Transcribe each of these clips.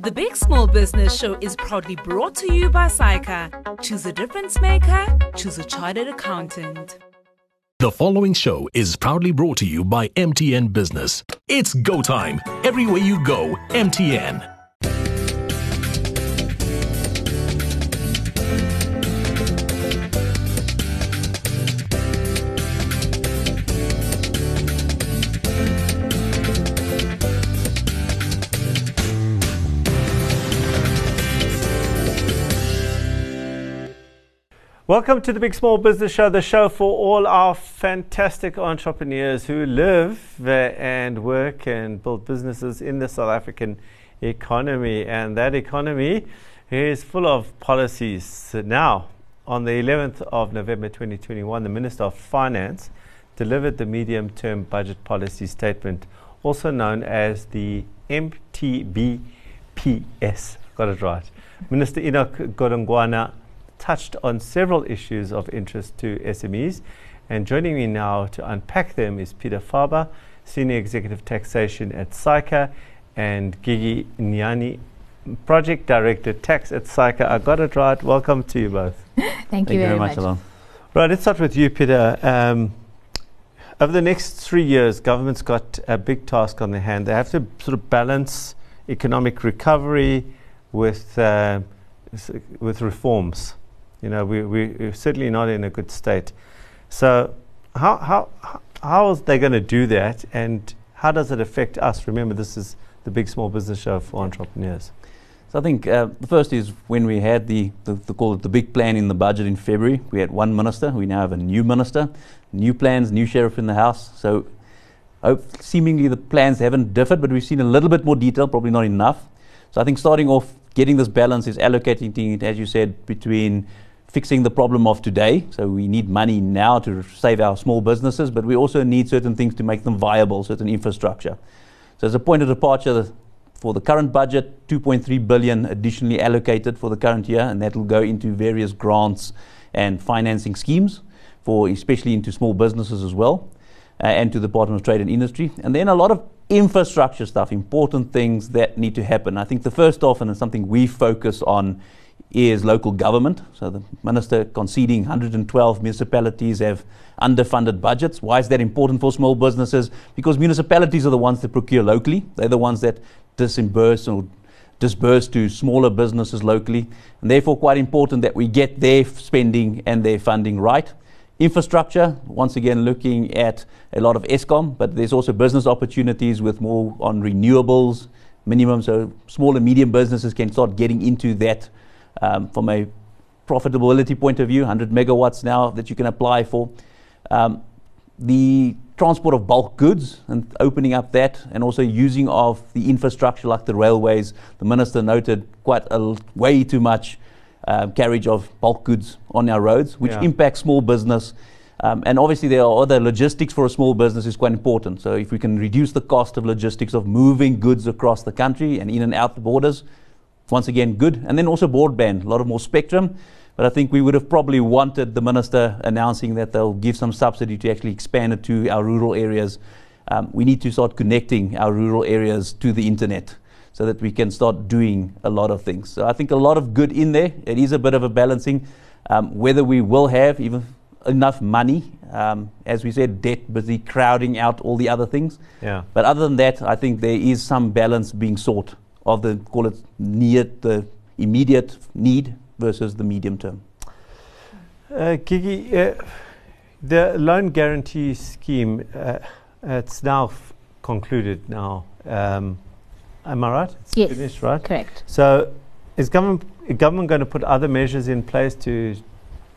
The Big Small Business Show is proudly brought to you by SAICA. Choose a difference maker, choose a chartered accountant. The following show is proudly brought to you by MTN Business. It's go time. Everywhere you go, MTN. Welcome to the Big Small Business Show, the show for all our fantastic entrepreneurs who live and work and build businesses in the South African economy. And that economy is full of policies. Now, on the 11th of November 2021, the Minister of Finance delivered the medium term budget policy statement, also known as the MTBPS. Got it right. Minister Enoch Godongwana touched on several issues of interest to SMEs. And joining me now to unpack them is Peter Faber, Senior Executive Taxation at SAICA, and Gigi Nyani, Project Director Tax at SAICA. I got it right. Welcome to you both. Thank, Thank you very, much. much. Right, let's start with you, Peter. Um, over the next three years, government's got a big task on their hand. They have to sort of balance economic recovery with uh, with reforms. You know, we, we, we're certainly not in a good state. So, how, how, how are they going to do that, and how does it affect us? Remember, this is the big small business show for entrepreneurs. So I think uh, the first is when we had the, the, the, call it the big plan in the budget in February, we had one minister. We now have a new minister, new plans, new sheriff in the house. So seemingly the plans haven't differed, but we've seen a little bit more detail, probably not enough. So I think starting off, getting this balance is allocating it, as you said, between fixing the problem of today. So we need money now to save our small businesses, but we also need certain things to make them viable, certain infrastructure. So as a point of departure for the current budget, 2.3 billion additionally allocated for the current year, and that will go into various grants and financing schemes for especially into small businesses as well, uh, and to the Department of Trade and Industry. And then a lot of infrastructure stuff, important things that need to happen. I think the first off, and something we focus on, is local government. So the minister conceding 112 municipalities have underfunded budgets. Why is that important for small businesses? Because municipalities are the ones that procure locally. They're the ones that disburse or disburse to smaller businesses locally. And therefore quite important that we get their spending and their funding right. Infrastructure, once again looking at a lot of Eskom, but there's also business opportunities with more on renewables, minimum, so small and medium businesses can start getting into that um, from a profitability point of view, 100 megawatts now that you can apply for. Um, the transport of bulk goods and opening up that, and also using of the infrastructure like the railways. The minister noted quite a, way too much uh, carriage of bulk goods on our roads, which yeah. impacts small business. Um, and obviously, there are other logistics for a small business is quite important. So, if we can reduce the cost of logistics of moving goods across the country and in and out the borders, once again, good. And then also broadband, a lot of more spectrum. But I think we would have probably wanted the minister announcing that they'll give some subsidy to actually expand it to our rural areas. Um, we need to start connecting our rural areas to the internet so that we can start doing a lot of things. So I think a lot of good in there. It is a bit of a balancing. Um, whether we will have even enough money, um, as we said, debt busy crowding out all the other things. Yeah. But other than that, I think there is some balance being sought of the call it near the immediate need versus the medium term. Uh, Gigi, uh, the loan guarantee scheme, uh, it's now f- concluded now. Um, am I right? It's yes, finished, right? Correct. So, is government government going to put other measures in place to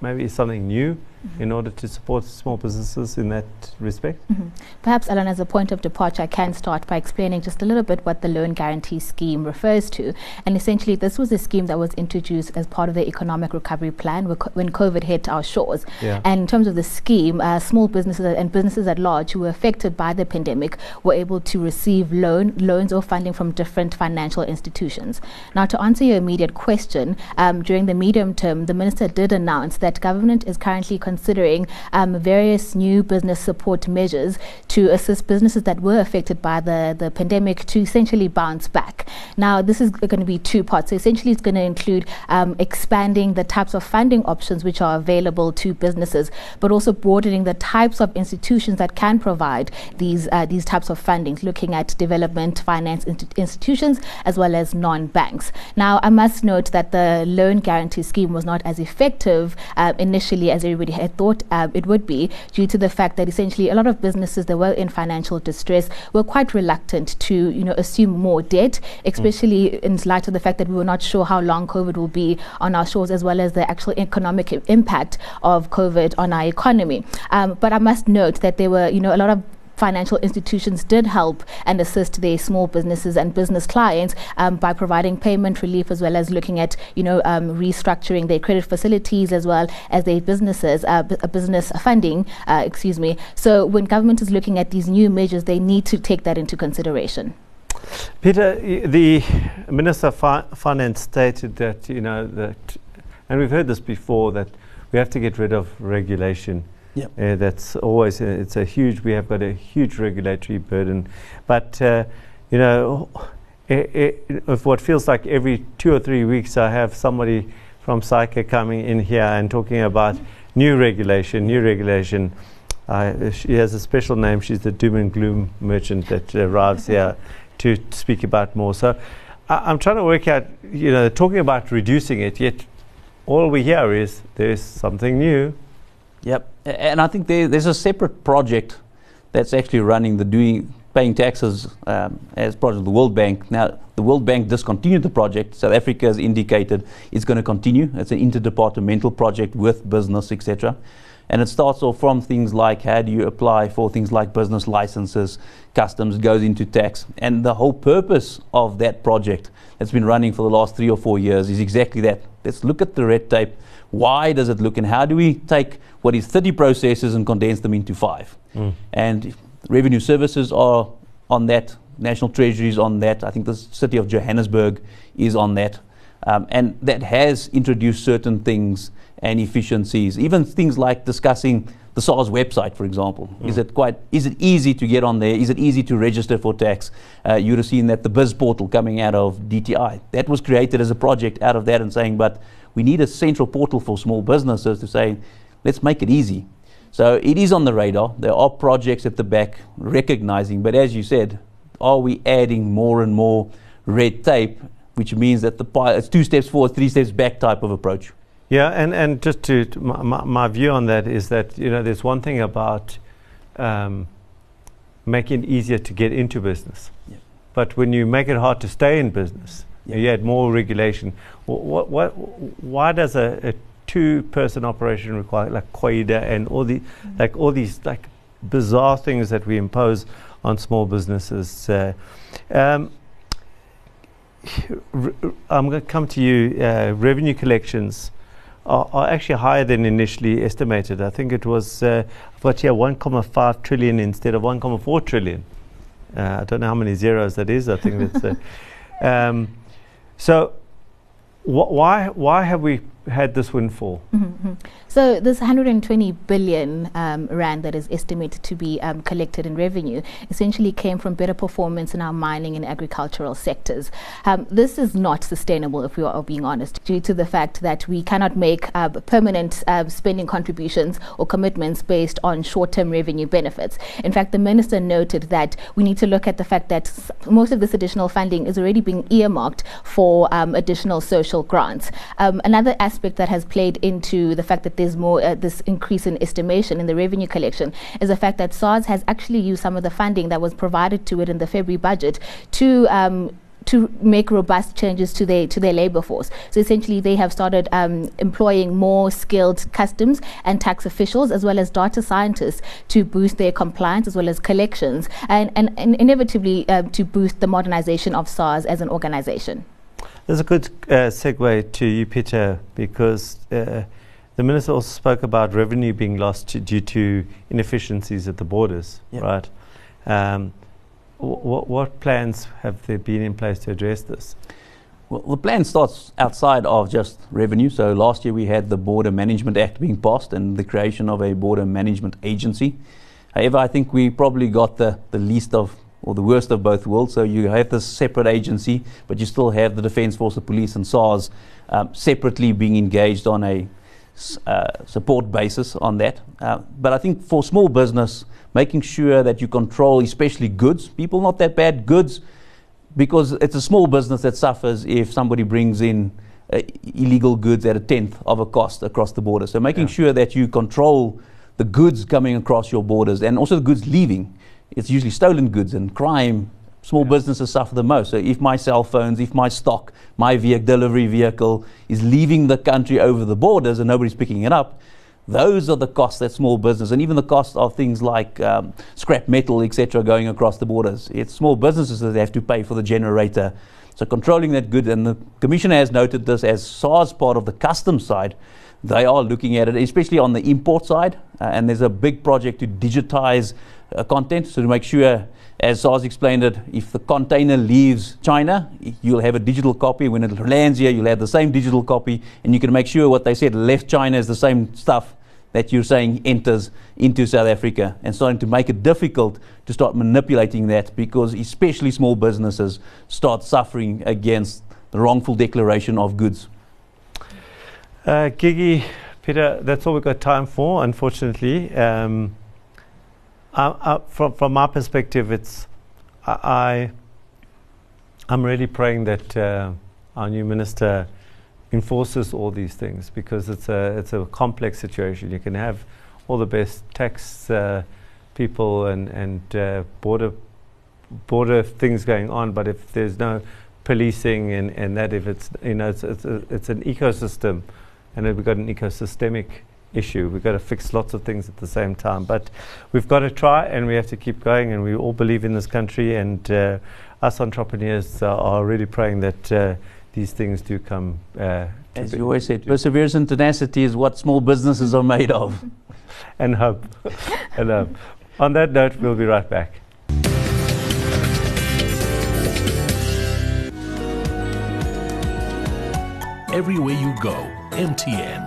maybe something new? Mm-hmm. in order to support small businesses in that respect? Mm-hmm. Perhaps, Alan, as a point of departure, I can start by explaining just a little bit what the loan guarantee scheme refers to. And essentially, this was a scheme that was introduced as part of the economic recovery plan when COVID hit our shores. Yeah. And in terms of the scheme, uh, small businesses and businesses at large who were affected by the pandemic were able to receive loan loans or funding from different financial institutions. Now, to answer your immediate question, um, during the medium term, the minister did announce that government is currently con- considering um, various new business support measures to assist businesses that were affected by the, the pandemic to essentially bounce back. Now, this is going to be two parts. So, essentially, it's going to include um, expanding the types of funding options which are available to businesses, but also broadening the types of institutions that can provide these, uh, these types of fundings, looking at development finance institutions as well as non banks. Now, I must note that the loan guarantee scheme was not as effective uh, initially as everybody had thought uh, it would be, due to the fact that essentially a lot of businesses that were in financial distress were quite reluctant to, you know, assume more debt, especially mm. in light of the fact that we were not sure how long COVID will be on our shores, as well as the actual economic impact of COVID on our economy. Um, but I must note that there were, you know, a lot of financial institutions did help and assist their small businesses and business clients um, by providing payment relief as well as looking at you know um, restructuring their credit facilities as well as their businesses uh, b- business funding uh, excuse me. So when government is looking at these new measures they need to take that into consideration. Peter, the Minister of Fi- Finance stated that, you know, that, and we've heard this before, that we have to get rid of regulation Yep. Uh, that's always a, it's a huge. We have got a huge regulatory burden, but uh, you know, it, it, what feels like every two or three weeks, I have somebody from SAICA coming in here and talking about new regulation, new regulation. Uh, she has a special name. She's the doom and gloom merchant that arrives here to speak about more. So I, am trying to work out, you know, talking about reducing it, yet all we hear is there's something new. Yep, and I think there, there's a separate project that's actually running the doing paying taxes um, as part of the World Bank. Now, the World Bank discontinued the project. South Africa has indicated it's going to continue. It's an interdepartmental project with business, etc. And it starts off from things like how do you apply for things like business licenses, customs goes into tax. And the whole purpose of that project that's been running for the last three or four years is exactly that. Let's look at the red tape why does it look and how do we take what is 30 processes and condense them into five? Mm. And revenue services are on that, National Treasury is on that, I think the city of Johannesburg is on that. Um, and that has introduced certain things and efficiencies, even things like discussing the SARS website, for example. Mm. Is it quite? Is it easy to get on there? Is it easy to register for tax? Uh, you would have seen that the Biz portal coming out of DTI that was created as a project out of that, and saying, but we need a central portal for small businesses to say, let's make it easy. So it is on the radar. There are projects at the back recognizing, but as you said, are we adding more and more red tape, which means that the it's two steps forward, three steps back type of approach. Yeah, and, and just to, to my, my, view on that is that you know there's one thing about um, making it easier to get into business, yeah. but when you make it hard to stay in business, yeah. you add more regulation. What, what, why does a, a two-person operation require like COIDA and all the mm-hmm. like all these like bizarre things that we impose on small businesses? Uh, um, I'm going to come to you. Uh, revenue collections are, are, actually higher than initially estimated. I think it was uh, I've got here 1.5 trillion instead of 1.4 trillion. Uh, I don't know how many zeros that is. I think that's. Uh, um, so, wh- why why have we had this windfall? So this 120 billion um, rand that is estimated to be um, collected in revenue essentially came from better performance in our mining and agricultural sectors. Um, this is not sustainable, if we are being honest, due to the fact that we cannot make uh, permanent uh, spending contributions or commitments based on short-term revenue benefits. In fact, the minister noted that we need to look at the fact that most of this additional funding is already being earmarked for um, additional social grants. Um, another aspect that has played into the fact that there's more uh, this increase in estimation in the revenue collection is the fact that SARS has actually used some of the funding that was provided to it in the February budget to um, to make robust changes to their to their labor force. So essentially, they have started um, employing more skilled customs and tax officials, as well as data scientists, to boost their compliance as well as collections, and and, and inevitably uh, to boost the modernization of SARS as an organization. There's a good uh, segue to you, Peter, because. Uh, the minister also spoke about revenue being lost to, due to inefficiencies at the borders, yep. right? Um, what plans have there been in place to address this? Well, the plan starts outside of just revenue. So last year we had the Border Management Act being passed and the creation of a border management agency. However, I think we probably got the, the least of or the worst of both worlds. So you have this separate agency, but you still have the Defence Force, the police, and SARS um, separately being engaged on a uh, support basis on that. Uh, but I think for small business, making sure that you control, especially goods, people not that bad, goods, because it's a small business that suffers if somebody brings in uh, illegal goods at a tenth of a cost across the border. So making yeah. sure that you control the goods coming across your borders and also the goods leaving. It's usually stolen goods and crime. Small yeah. businesses suffer the most. So if my cell phones, if my stock, my vehicle, delivery vehicle is leaving the country over the borders and nobody's picking it up, those are the costs that small business and even the cost of things like um, scrap metal, etc., going across the borders. It's small businesses that have to pay for the generator. So controlling that good, and the commissioner has noted this as SARS part of the customs side. They are looking at it, especially on the import side, uh, and there's a big project to digitize content, so to make sure, as SARS explained it, if the container leaves China, you'll have a digital copy. When it lands here, you'll have the same digital copy, and you can make sure what they said left China is the same stuff that you're saying enters into South Africa and starting to make it difficult to start manipulating that because especially small businesses start suffering against the wrongful declaration of goods. Uh, Gigi, Peter, that's all we've got time for, unfortunately. Um, I, I, from, from my perspective, it's I, I am really praying that uh, our new minister enforces all these things because it's a it's a complex situation. You can have all the best tax uh, people and and uh, border border things going on, but if there's no policing and, and that if it's you know it's it's, a, it's an ecosystem, and we've got an ecosystemic issue. We've got to fix lots of things at the same time. But we've got to try and we have to keep going. And we all believe in this country. And uh, us entrepreneurs uh, are really praying that uh, these things do come. Uh, As you always said, perseverance and tenacity is what small businesses are made of. and hope. and hope. On that note, we'll be right back. Everywhere you go, MTN